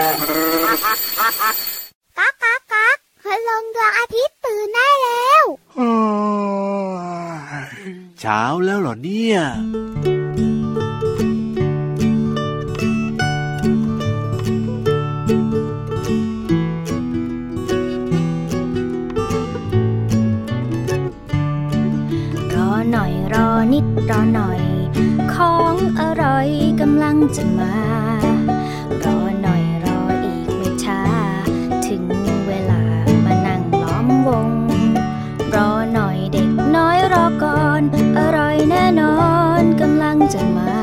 ก๊ากก๊ากก๊ากคืลงดวงอาทิตย์ตื่นได้แล้วเช้าแล้วเหรอเนี่ยรอหน่อยรอนิดรอหน่อย ของอร่อยกำลังจะมา จะมา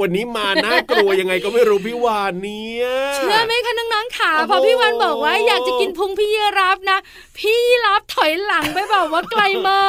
วันนี้มาน่ากลัวยังไงก็ไม่รู้พี่วานเนี่ยเชื่อไหมคะน้องๆขาโอ้โหพอพี่วันบอกว่าอยากจะกินพุงพี่ยีราฟนะ พี่ยีราฟถอยหลังไปแบบว่าไกลมา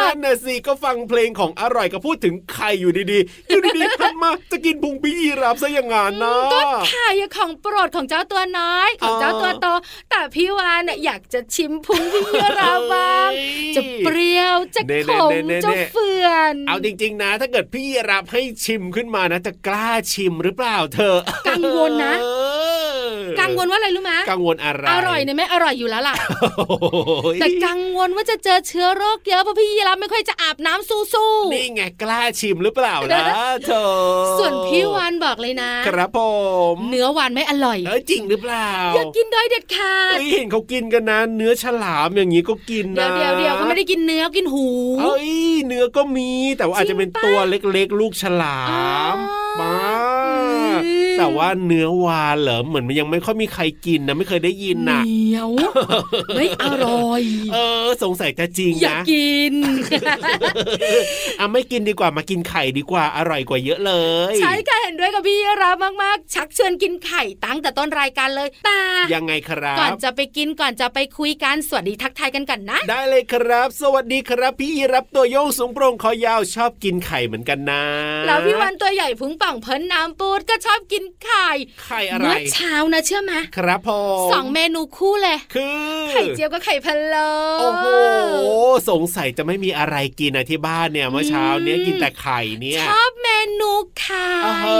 นั่กนน่ะสิก็ฟังเพลงของอร่อยก็พูดถึงไข่อยู่ดีๆอยู่ดีๆหันมาจะกินพุงพี่ยีราฟซะอย่างงั้นนะก็ไข่ของโปรดของเจ้าตัวน้อยของเจ้าตัวโตแต่พี่วานเนี่ยอยากจะชิมพุงพี่ยีราฟบ้างเอ้ยจะเปรี้ยวจะเน่ขมๆๆๆจะเฟื่อนเอาจริงๆนะ ถ้าเกิดพี่ยีราฟให้ชิมขึ้นมานะจะกล้าชิมหรือเปล่าเธอกังวลนะเออ กังวลว่าอะไรรู้ไหมกังวลอะไรอร่อยเนี่ยไม่อร่อยอยู่แล้วล่ะโอ้ยแต่กังวลว่าจะเจอเชื้อโรคเยอะเพราะพี่ยีราฟไม่ค่อยจะอาบน้ำสู้ๆนี่ไงกล้าชิมหรือเปล่าล่ะเธอส่วนพี่วานบอกเลยนะ ครับผมเนื้อวานไม่อร่อยเอ้ยจริงหรือเปล่าอย่ากินโดยเด็ดขาดเฮ้ยเห็นเขากินกันนะเนื้อฉลามอย่างนี้ก็กินเดี๋ยนะวเดี๋ยวเดี๋ยวเขาไม่ได้กินเนื้อกินหูเอ้ยเนื้อก็มีแต่ว่าอาจจะเป็นจริงปะตัวเล็กๆ ลูกฉลามอ๋อมาอืม แต่ว่าเนื้อวานเหรอเหมือนมันยังไม่ค่อยมีใครกินนะไม่เคยได้ยินเหนะนียวไม่อร่อย เออ สงสัยจะจริงอย่านะกินอะไม่กินดีกว่ามากินไข่ดีกว่าอร่อยกว่าเยอะเลย ใช่ค่ะเห็นด้วยกับพี่รับมากๆ ชักชวนกินไข่ตั้งแต่ต้นรายการเลยแต่ยังไงครับ ก่อนจะไปกินก่อนจะไปคุยกันสวัสดีทักทายกันก่อนนะ ได้เลยครับ สวัสดีครับ พี่รับตัวโยงสูงโปร่งคอยาวชอบกินไข่เหมือนกันนะแล้วพี่วันตัวใหญ่พุงป่องเพิ่นน้ำปูดก็ชอบกินไข่ไข่อะไรเมื่อเช้านะเชื่อไหมครับผมสองเมนูคู่เลย คือไข่เจียวกับไข่พะโล้โอ้โหสงสัยจะไม่มีอะไรกินนะที่บ้านเนี่ยเมื่อเช้าเนี้ยกินแต่ไข่เนี่ยชอบเมนูไข่เอ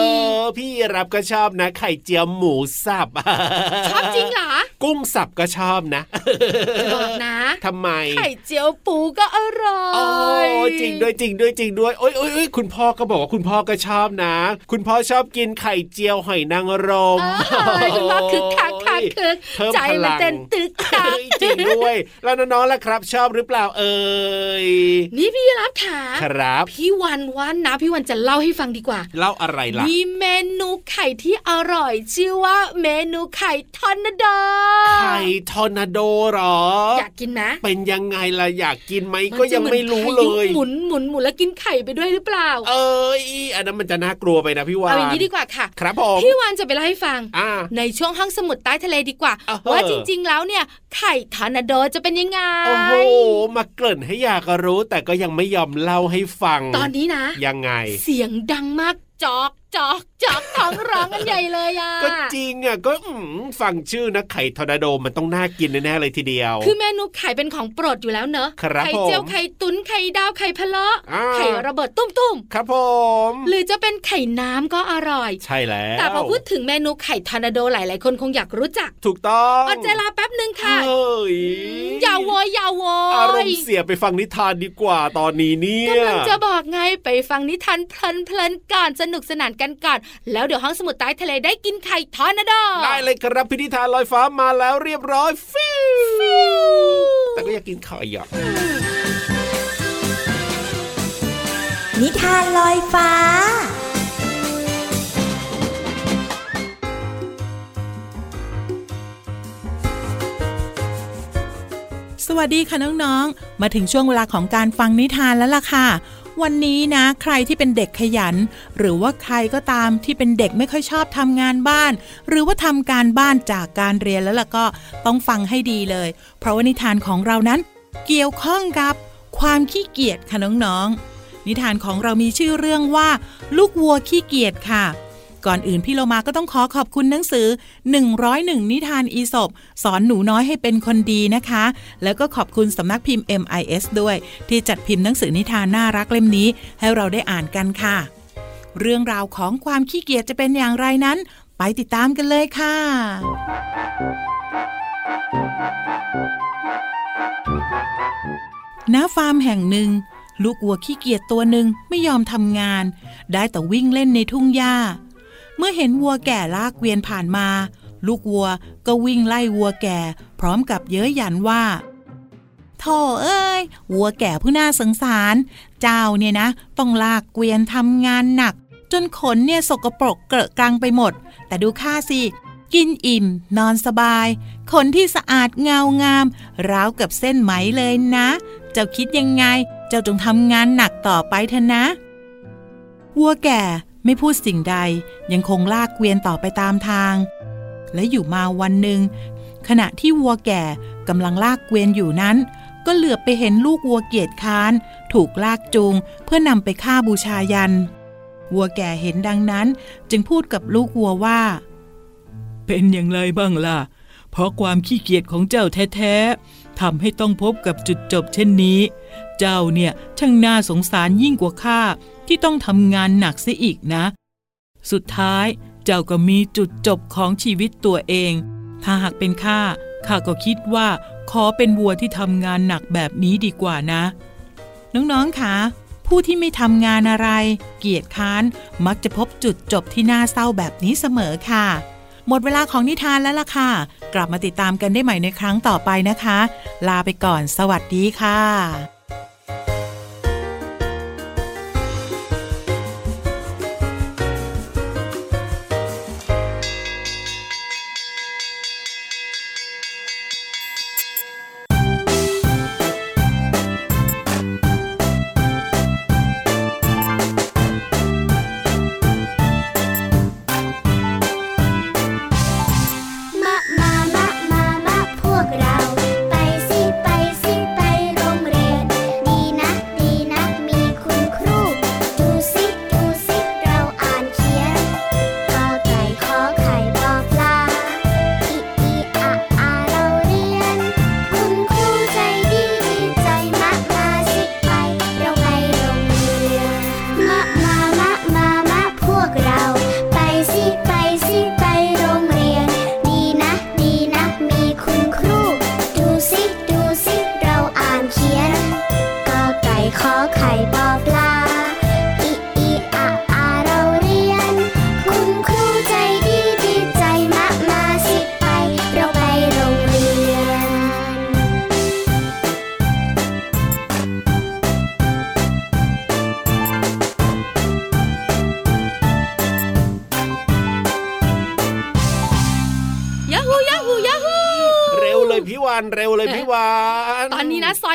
อพี่รับก็ชอบนะ ไข่เจียวหมูสับชอบจริงเหรอ กุ้งสับก็ชอบนะจะบอกนะทำไม ไข่เจียวปูก็อร่อโอ้ยจริงด้วยจริงด้วยจริงด้วยโอ้ยโอ้ยโอ้ยคุณพ่อก็บอกว่าคุณพ่อก็ชอบนะ คุณพ่อชอบกินไข่เจียวหอยนางรมเอ้ยคุณพ่อคึกคักคั กคึกเพิ่มใจพมันลังเต้นตึกตักเฮ้ยจริงด้วย แล้วน้องๆล่ะครับ ชอบหรือเปล่าเอ่ยนี่พี่รับขาครับ พี่วันวันนะพี่วันจะเล่าให้ฟังดีกว่า เล่าอะไรล่ะมีเมนูไข่ที่อร่อย ชื่อว่าเมนูไข่ทอร์นาโดไข่ทอร์นาโดเหรอ อยากกินนะเป็นยังไงล่ะอยากกินไหมนก็จะยังหอนไม่รู้พาเลยหมุนหมุนหมุนแล้วกินไข่ไปด้วยหรือเปล่า เอ้ยอันนั้นมันจะน่ากลัวไปนะพี่วานเอาอย่างนี้ดีกว่าค่ะ ครับผมพี่วันจะไปเล่าให้ฟังอ่าในช่วงห้องสมุดใต้ทะเลดีกว่าอ่าฮะว่าจริง ๆ แล้วเนี่ยไข่ทอร์นาโดจะเป็นยังไง โอ้โห มาเกริ่นให้อยากรู้แต่ก็ยังไม่ยอมเล่าให้ฟัง ตอนนี้นะ ยังไง เสียงดังมากจ๊อกจ๊อกจ๊อกท้องร้องกันใหญ่เลยอะก็จริงอะก็อืมฟังชื่อนะไข่ทอร์นาโดมันต้องน่ากินแน่ๆเลยทีเดียว คือเมนูไข่เป็นของโปรดอยู่แล้วเนอะครับไข่เจียวผมไข่ตุ๋นไข่ดาวไข่พะโล้อ่าไข่ระเบิดตู้มครับผมๆหรือจะเป็นไข่น้ำก็อร่อย ใช่แล้วแต่พอพูดถึงเมนูไข่ทอร์นาโดหลาย ๆ คนคงอยากรู้จัก ถูกต้องอดใจรอแป๊บหนึ่งค่ะเฮ้ยอย่าโวยอย่าโวอารมยณ์เสียไปฟังนิทานดีกว่าตอนนี้เนี่ยกำลังจะบอกไงไปฟังนิทานเพลินๆก่อนสนุกสนานกันก่อนแล้วเดี๋ยวห้องสมุดใต้ทะเลได้กินไข่ทอร์นาโดได้เลยครับพิธีทานลอยฟ้ามาแล้วเรียบร้อยฟิวแต่ก็อยากกินไข่อะนิทานลอยฟ้าสวัสดีค่ะน้องๆ มาถึงช่วงเวลาของการฟังนิทานแล้วล่ะค่ะ วันนี้นะ ใครที่เป็นเด็กขยัน หรือว่าใครก็ตามที่เป็นเด็กไม่ค่อยชอบทำงานบ้าน หรือว่าทำการบ้านจากการเรียนแล้วล่ะก็ต้องฟังให้ดีเลย เพราะว่านิทานของเรานั้น เกี่ยวข้องกับความขี้เกียจค่ะน้องๆนิทานของเรามีชื่อเรื่องว่า ลูกวัวขี้เกียจค่ะ ก่อนอื่นพี่โลมาก็ต้องขอขอบคุณหนังสือ 101 นิทานอีสบสอนหนูน้อยให้เป็นคนดีนะคะ แล้วก็ขอบคุณสำนักพิมพ์ MIS ด้วย ที่จัดพิมพ์หนังสือนิทานน่ารักเล่มนี้ ให้เราได้อ่านกันค่ะ เรื่องราวของความขี้เกียจจะเป็นอย่างไรนั้น ไปติดตามกันเลยค่ะณฟาร์มแห่งหนึ่ง ลูกวัวขี้เกียจตัวหนึ่งไม่ยอมทำงาน ได้แต่วิ่งเล่นในทุ่งหญ้า เมื่อเห็นวัวแก่ลากเกวียนผ่านมา ลูกวัวก็วิ่งไล่วัวแก่ พร้อมกับเย้ยหยันว่าโธ่เอ้ย วัวแก่ผู้น่าสงสาร เจ้าเนี่ยนะ ต้องลากเกวียนทำงานหนัก จนขนเนี่ยสกปรกเกลอะกรังไปหมด แต่ดูข้าสิ กินอิ่ม นอนสบาย ขนที่สะอาดเงางาม ราวกับเส้นไหมเลยนะ เจ้าคิดยังไง เจ้าจงทำงานหนักต่อไปเถอะนะ วัวแก่ ไม่พูดสิ่งใดยังคงลากเกวียนต่อไปตามทาง และอยู่มาวันหนึ่ง ขณะที่วัวแก่กำลังลากเกวียนอยู่นั้น ก็เหลือบไปเห็นลูกวัวเกียจค้าน ถูกลากจูงเพื่อนำไปฆ่าบูชายัน วัวแก่เห็นดังนั้น จึงพูดกับลูกวัวว่า เป็นอย่างไรบ้างล่ะ เพราะความขี้เกียจของเจ้าแท้ๆทำให้ต้องพบกับจุดจบเช่นนี้ เจ้าเนี่ยช่างน่าสงสารยิ่งกว่าข้า ที่ต้องทำงานหนักเสียอีกนะ สุดท้ายเจ้าก็มีจุดจบของชีวิตตัวเอง ถ้าหากเป็นข้าข้าก็คิดว่าขอเป็นวัวที่ทำงานหนักแบบนี้ดีกว่านะ น้องๆคะผู้ที่ไม่ทำงานอะไร เกียจค้านมักจะพบจุดจบที่น่าเศร้าแบบนี้เสมอค่ะ หมดเวลาของนิทานแล้วล่ะค่ะ กลับมาติดตามกันได้ใหม่ในครั้งต่อไปนะคะ ลาไปก่อน สวัสดีค่ะ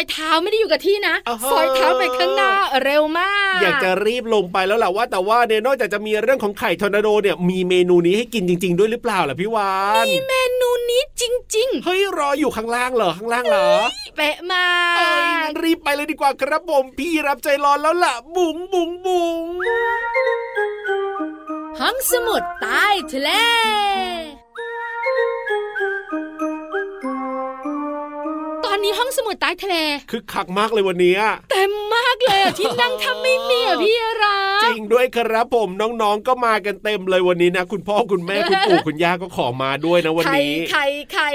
อยเท้าไม่ได้อยู่กับที่นะอ่าฮะซอยเท้าไปข้างหน้าเร็วมาก อยากจะรีบลงไปแล้วแหละว่าแต่ว่าเนี่ยนอกจากจะมีเรื่องของไข่ทอร์นาโดเนี่ยมีเมนูนี้ให้กินจริง ๆ ด้วยหรือเปล่าล่ะพี่วานเมนูนี้จริงเฮ้ยรออยู่ข้างล่างเหรอข้างล่างเหรอๆเป๊ะมาเอ้ยกงั้นรีบไปเลยดีกว่าครับผมพี่รับใจรอนแล้วล่ะ บุ๋งบุ๋งบุ๋งห้องสมุดใต้ทะเล ดใต้ทะเลคึกคักมากเลยวันเนี้ยเต็มมาก เลยอะที่นั่งทำไม่มีอะพี่รัจริงด้วยครับผมน้องๆก็มากันเต็มเลยวันนี้นะ คุณพ่อคุณแม่คุณปู่คุณย่าก็ขอมาด้วยนะวันนี้ใครใคร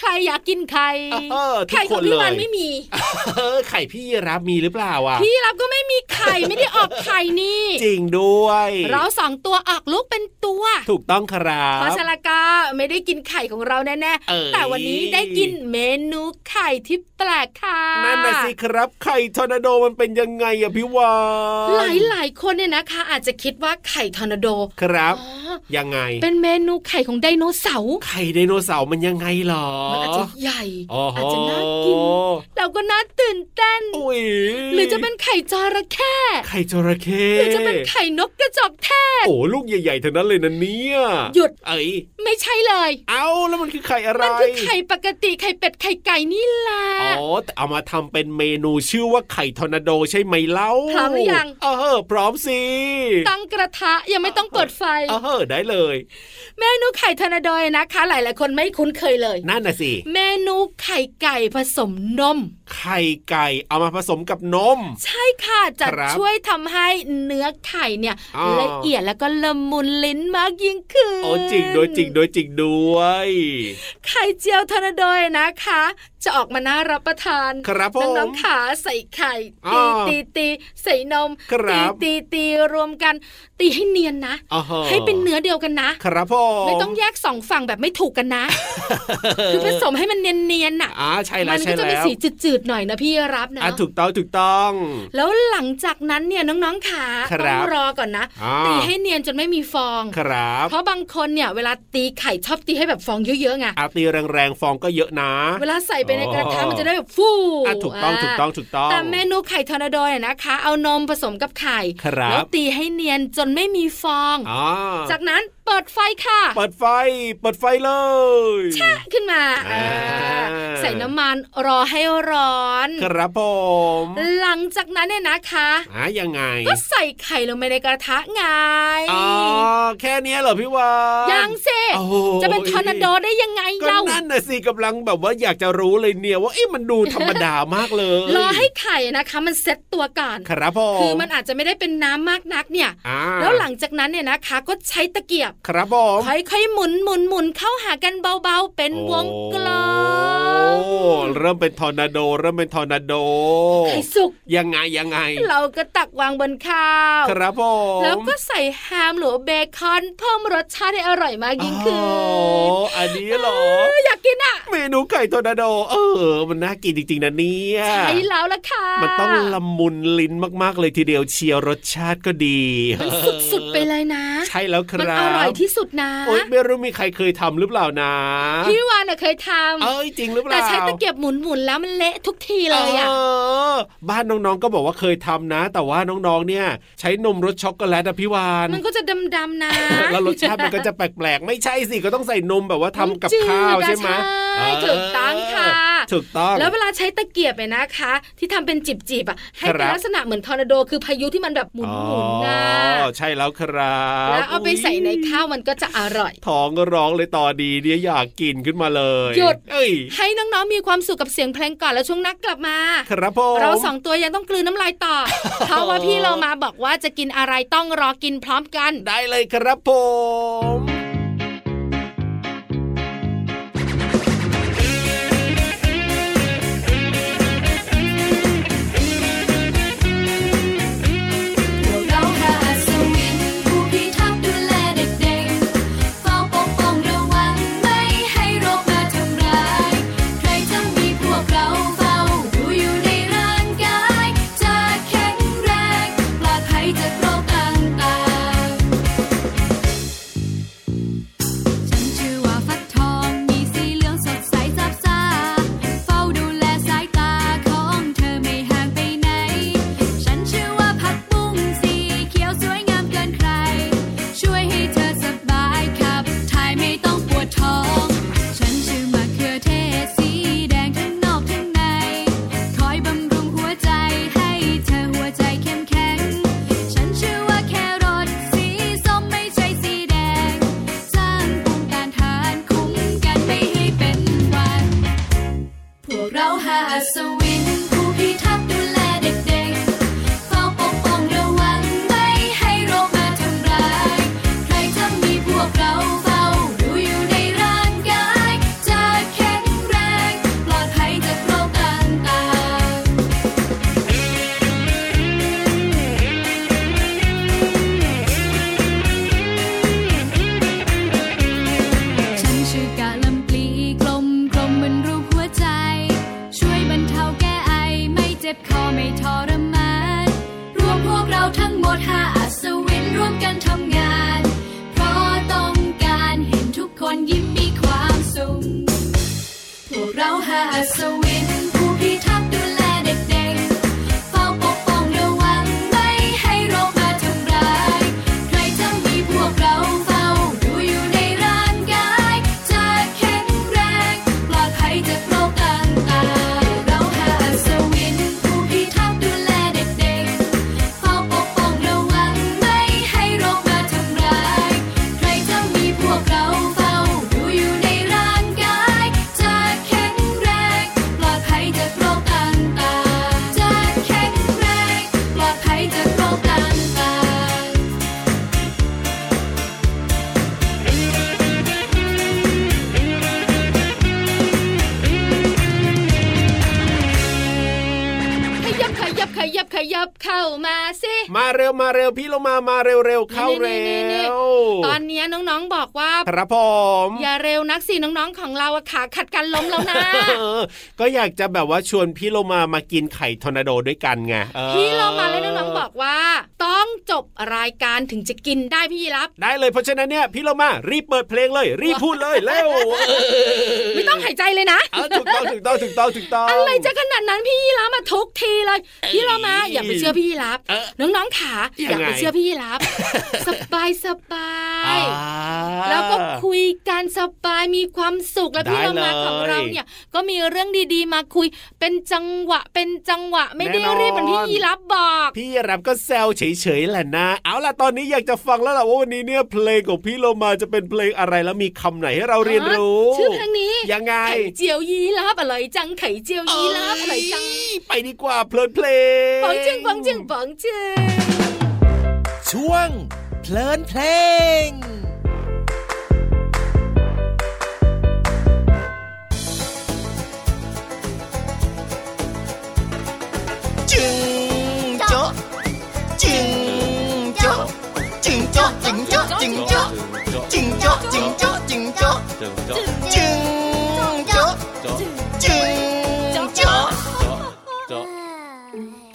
ใครอยากกินไข่ไข่ของพี่คนเลยวันไม่มีเออไข่พี่รับมีหรือเปล่าอะพี่รับก็ไม่มีไข่ไม่ได้ออกไข่นี่ จริงด้วย เราสองตัวออกลูกเป็นตัว ถูกต้องครับเพราะฉะนั้นก็ไม่ได้กินไข่ของเราแน่ๆแต่วันนี้ได้กินเมนูไข่ที่แปลกค่ะนั่นน่ะสิครับไข่ทอร์นาโดมันเป็นยังไงอะพี่วานหลายหลายๆคนเนี่ยนะคะ อาจจะคิดว่าไข่ทอร์นาโดครับอ๋อยังไง เป็นเมนูไข่ของไดโนเสาร์ไข่ไดโนเสาร์มันยังไงเหรอมันอาจจะใหญ่โอ้โหอาจจะน่ากินแล้วก็น่าตื่นเต้นอุ้ยหรือจะเป็นไข่จระเข้ไข่จระเข้หรือจะเป็นไข่นกกระจอกเทศโอ้ลูกใหญ่ๆทั้งนั้นเลยนะเนี่ยหยุดเอ้ยไม่ใช่เลย เอาแล้วมันคือไข่อะไรมันคือไข่ปกติไข่เป็ดไข่ไก่นี่แหละอ๋อแต่เอามาทำเป็นเมนูชื่อว่าไข่ทอร์นาโดใช่ไหมเล่าพร้อมหรือยังเออพร้อมสิตั้งกระทะยังไม่ต้องเปิดไฟเออได้เลย เมนูไข่ทอร์นาโดนะคะ หลายๆคนไม่คุ้นเคยเลย นั่นน่ะสิเมนูไข่ไก่ผสมนมไข่ไก่เอามาผสมกับนม ใช่ค่ะจะครับช่วยทำให้เนื้อไข่เนี่ยอ๋อละเอียดแล้วก็ละมุนลิ้นมากยิ่งขึ้นโอ้จริงด้วยจริงด้วยจริงด้วย ไข่เจียวทอร์นาโดนะคะ จะออกมาน่ารับประทานครับผมน้องๆขาใส่ไข่อ๋ตีอตีตีใส่นมครัตีบตีตีรวมกันตีให้เนียนนะอ๋อฮะให้เป็นเนื้อเดียวกันนะ ครับผมไม่ต้องแยกสองฝั่งแบบไม่ถูกกันนะ คือผสมให้มันเนียนๆน่ะอ่าใช่แล้มัวนใช่ก็จะเป็นแล้วสีจืดๆหน่อยนะพี่รับนะอะถูกต้องถูกต้อง แล้วหลังจากนั้นเนี่ยน้องๆขาครัต้บองรอก่อนนะอ่าตีให้เนียนจนไม่มีฟองครับเพราะบางคนเนี่ยเวลาตีไข่ชอบตีให้แบบฟองเยอะๆไงอาตีแรงๆฟองก็เยอะนะ เวลาใส่ไปในกระทะอ๋อมันจะได้แบบฟูอะถูกต้องาถูกต้องถูกต้องแต่เมนูไข่ทอร์นาโดเนี่ยนะคะ เอานมผสมกับไข่ครับแล้วตีให้เนียนจนไม่มีฟองอ่าจากนั้นเปิดไฟค่ะ เปิดไฟ เปิดไฟเลยแช่ขึ้นมาอ่าอ่าใส่น้ำมันรอให้ร้อน ครับผม หลังจากนั้นเนี่ยนะคะอ่ายังไง ก็ใส่ไข่ลงไปในกระทะไง อ๋อ แค่เนี้ยเหรอพี่วานยังเซโอ้โหจะเป็นทอร์นาโดได้ยังไงก็เล่านั่นน่ะสิกำลังแบบว่าอยากจะรู้เลยเนี่ยว่าเอ๊ะมันดูธรรมดามากเลย รอให้ไข่นะคะ มันเซ็ตตัวก่อน ครับผม คือมันอาจจะไม่ได้เป็นน้ำมากนักเนี่ยอ่าแล้วหลังจากนั้นเนี่ยนะคะก็ใช้ตะเกียบ ครับผมค่อยๆหมุนหมุนหมุนเข้าหากันเบาๆ เป็นวงกลมโอ้ เริ่มเป็นทอร์นาโด เริ่มเป็นทอร์นาโดไข่สุกยังไงยังไง เราก็ตักวางบนข้าว ครับผมแล้วก็ใส่แฮมหรือเบคอนเพิ่มรสชาติให้อร่อยมากยิ่งขึ้นอ๋ออันนี้เหรอเอออยากกินอะ เมนูไข่ทอร์นาโด เออ มันน่ากินจริงๆนะเนี่ยใช่แล้วล่ะค่ะ มันต้องละมุนลิ้นมากๆเลยทีเดียวเชียวรสชาติก็ดีมันสุดๆไปเลยนะ ใช่แล้วคมันรับอร่อยที่สุดนะโอ๊ยไม่รู้มีใครเคยทำหรือเปล่านะพี่วานน่ะเคยทเอ้ยจริงหรือเปำแต่ล่าใช้ตะเกียบหมุนๆแล้วมันเละทุกทีเลยอะเออบ้านน้องๆก็บอกว่าเคยทำนะ แต่ว่าน้องๆเนี่ย ใช้นมรสช็อกโกแลตอะพี่วานมันก็จะดำๆนะแล้วรสชาติมันก็จะแปลกๆ ไม่ใช่สิก็ต้องใส่นมแบบว่าทำกับจืดข้าวอะใช่ไหมใช่เถูกต้องค่ะถูกต้องแล้วเวลาใช้ตะเกียบเนี่ยนะคะ ที่ทำเป็นจิบๆอะให้เป็นครับลักษณะเหมือนทอร์นาโดคือพายุที่มันแบบหมุนๆนะอ๋อใช่แล้วครับแล้วเอาไปใส่ในข้าวมันก็จะอร่อย ท้องก็ร้องเลยต่อดีเนี่ยอยากกินขึ้นมาเลยหยุดเอ้ยให้น้องๆมีความสุขกับเสียงเพลงก่อนแล้วช่วงนักกลับมา ครับผมเราสองตัวยังต้องกลืนน้ำลายต่อเพราะว่าพี่เรามาบอกว่าจะกินอะไรต้องรอกินพร้อมกัน ได้เลยครับผม past. So ยับขยับขยับขยับเข้ามาสิมาเร็วมาเร็วพี่เรามามาเร็วเร็วเข้าเร็นี่วตอนเนี้ยน้องๆบอกว่าครับผมอย่าเร็วนักสิน้องๆของเราอะขาขัดกันล้มแล้วนะเออก็อยากจะแบบว่าชวนพี่โลมามากินไข่ทอร์นาโดด้วยกันไงออพี่เรามาแล้วน้องๆบอกว่า ต้องจบรายการถึงจะกินได้พี่ยีรับ ได้เลยเพราะฉะนั้นเนี่ยพี่โลมารีบเปิดเพลงเลย รีบพูดเลยเร็วไม่ต้องหายใจเลยนะเออถูกต้องถูกต้องถูกต้องถูกต้องอะไรจะขนาดนั้นพี่ยีรับมาทุกทีเลยพี่เรามาอย่าไปเชื่อพี่ยีรับเออน้องๆขาอยังไงย่าไปเชื่อพี่ยีรับสบายสบายอ่าแล้วก็คุยกันสบายมีความสุขและพี่ได้เรามาเลยของเราเนี่ยก็มีเรื่องดีๆ มาคุยเป็นจังหวะเป็นจังหวะไม่ได้แน่นอนรีบเหมือนพี่ยีรับบอก พี่รับก็แซวเฉยๆแหละนะ เอาล่ะตอนนี้อยากจะฟังแล้วล่ะว่าวันนี้เนี่ยเพลงของพี่โลมาจะเป็นเพลงอะไรแล้วมีคำไหนให้เราเรียนรู้ ชื่อเพลงนี้ยังไงไข่เจียวยีรับอร่อยจังไข่เจียวยีรับอร่อยจังไปดีกว่าเพลินเพลงปังจึงปังจึงปังจึงช่วงเพลินเพลงจึงโจ๊ะจึงโจ๊ะจึงโจ๊ะจึงโจ๊ะจึงโจ๊ะจึงโจ๊ะจึงโจ๊ะจึงโจ๊ะจึงโจ๊ะจึงโจ๊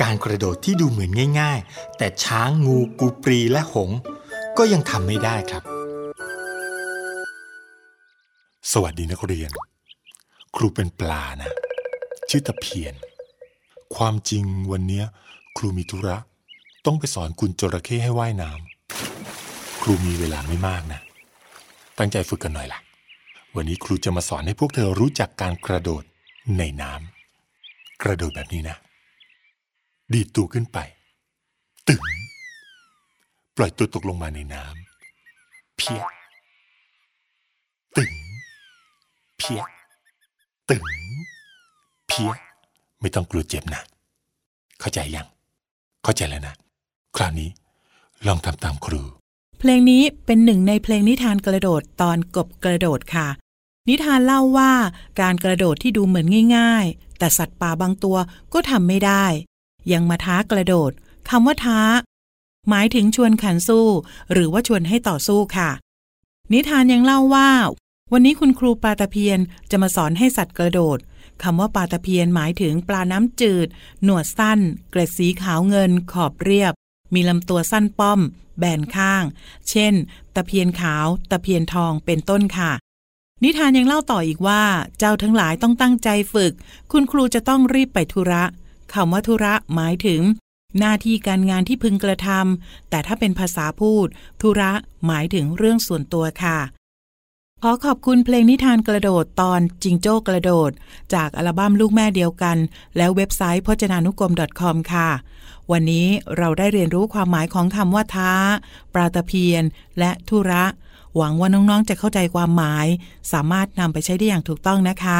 การกระโดดที่ดูเหมือนง่าย ๆ แต่ช้างงูกูปรีและหง ก็ยังทำไม่ได้ครับ สวัสดีนักเรียน ครูเป็นปลานะ ชื่อตะเพียน ความจริงวันเนี้ยครูมีธุระ ต้องไปสอนคุณจระเข้ให้ว่ายน้ำครูมีเวลาไม่มากนะ ตั้งใจฝึกกันหน่อยล่ะ วันนี้ครูจะมาสอนให้พวกเธอรู้จักการกระโดดในน้ำกระโดดแบบนี้นะ ดีดตัวขึ้นไป ตึงปล่อยตัวตกลงมาในน้ำเพียตึงเพียตึงเพียไม่ต้องกลัวเจ็บนะ เข้าใจยัง เข้าใจแล้วนะ คราวนี้ลองทำตามครู เพลงนี้เป็นหนึ่งในเพลงนิทานกระโดดตอนกบกระโดดค่ะ นิทานเล่าว่าการกระโดดที่ดูเหมือนง่าย ๆ แต่สัตว์ป่าบางตัวก็ทำไม่ได้ ยังมาท้ากระโดดคำว่าท้า หมายถึงชวนขันสู้ หรือว่าชวนให้ต่อสู้ค่ะ นิทานยังเล่าว่า วันนี้คุณครูปลาตะเพียนจะมาสอนให้สัตว์กระโดดคำว่าปลาตะเพียนหมายถึงปลาน้ำจืด หนวดสั้น เกล็ดสีขาวเงิน ขอบเรียบ มีลำตัวสั้นป้อม แบนข้าง เช่น ตะเพียนขาว ตะเพียนทอง เป็นต้นค่ะ นิทานยังเล่าต่ออีกว่า เจ้าทั้งหลายต้องตั้งใจฝึก คุณครูจะต้องรีบไปธุระ คำว่าธุระหมายถึง หน้าที่การงานที่พึงกระทำแต่ถ้าเป็นภาษาพูด ธุระหมายถึงเรื่องส่วนตัวค่ะ ขอขอบคุณเพลงนิทานกระโดดตอนจิงโจ้กระโดด จากอัลบั้มลูกแม่เดียวกัน แล้วเว็บไซต์พจนานุกรม .com ค่ะ วันนี้เราได้เรียนรู้ความหมายของคำว่าท้าปลาตะเพียน และธุระหวังว่าน้องๆ จะเข้าใจความหมาย สามารถนำไปใช้ได้อย่างถูกต้องนะคะ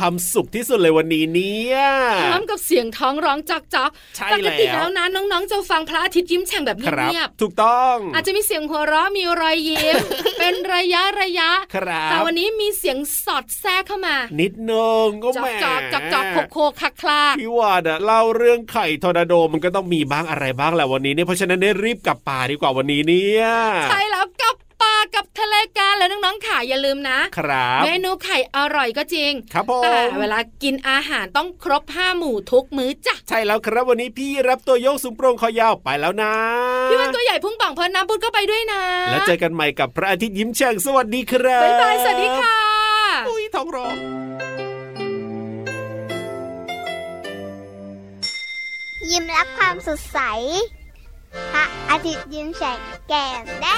ความสุขที่สุดเลยวันนี้เนี่ยพร้อมกับเสียงท้องร้องจอกจอกใช่ปกติแล้วแล้วนะน้องๆจะฟังพระอาทิตย์ยิ้มแฉ่งแบบครับเงียบถูกต้องๆอาจจะมีเสียงหัวเราะมีรอยยิ้ม เป็นระยะระยะครับแต่วันนี้มีเสียงสอดแทรกเข้ามา นิดนึงก็จอแหมกจอกจอกจอกโคกโคกคลักคลากพี่วานอะเล่าเรื่องไข่ทอร์นาโดมันก็ต้องมีบ้างอะไรบ้างแหละวันนี้เนี่ยเพราะฉะนั้นเนี่ยรีบกลับป่าดีกว่าวันนี้เนี่ยใช่แล้วกับ ปลากับทะเลกันแล้วน้องๆขาอย่าลืมนะครับเมนูไข่อร่อยก็จริง ครับผมแต่เวลากินอาหารต้องครบห้าหมู่ทุกมื้อจ้ะใช่แล้วครับวันนี้พี่รับตัวโยกสูงโปร่งคอยาวไปแล้วนะพี่วันตัวใหญ่พุ่งป่องเพลินน้ำพุดก็ไปด้วยนะ แล้วเจอกันใหม่กับพระอาทิตย์ยิ้มแฉ่งสวัสดีครับบ๊ายบายสวัสดีค่ะอุ้ยท้องร้องยิ้มรับความสดใส 好，阿弟精神更担。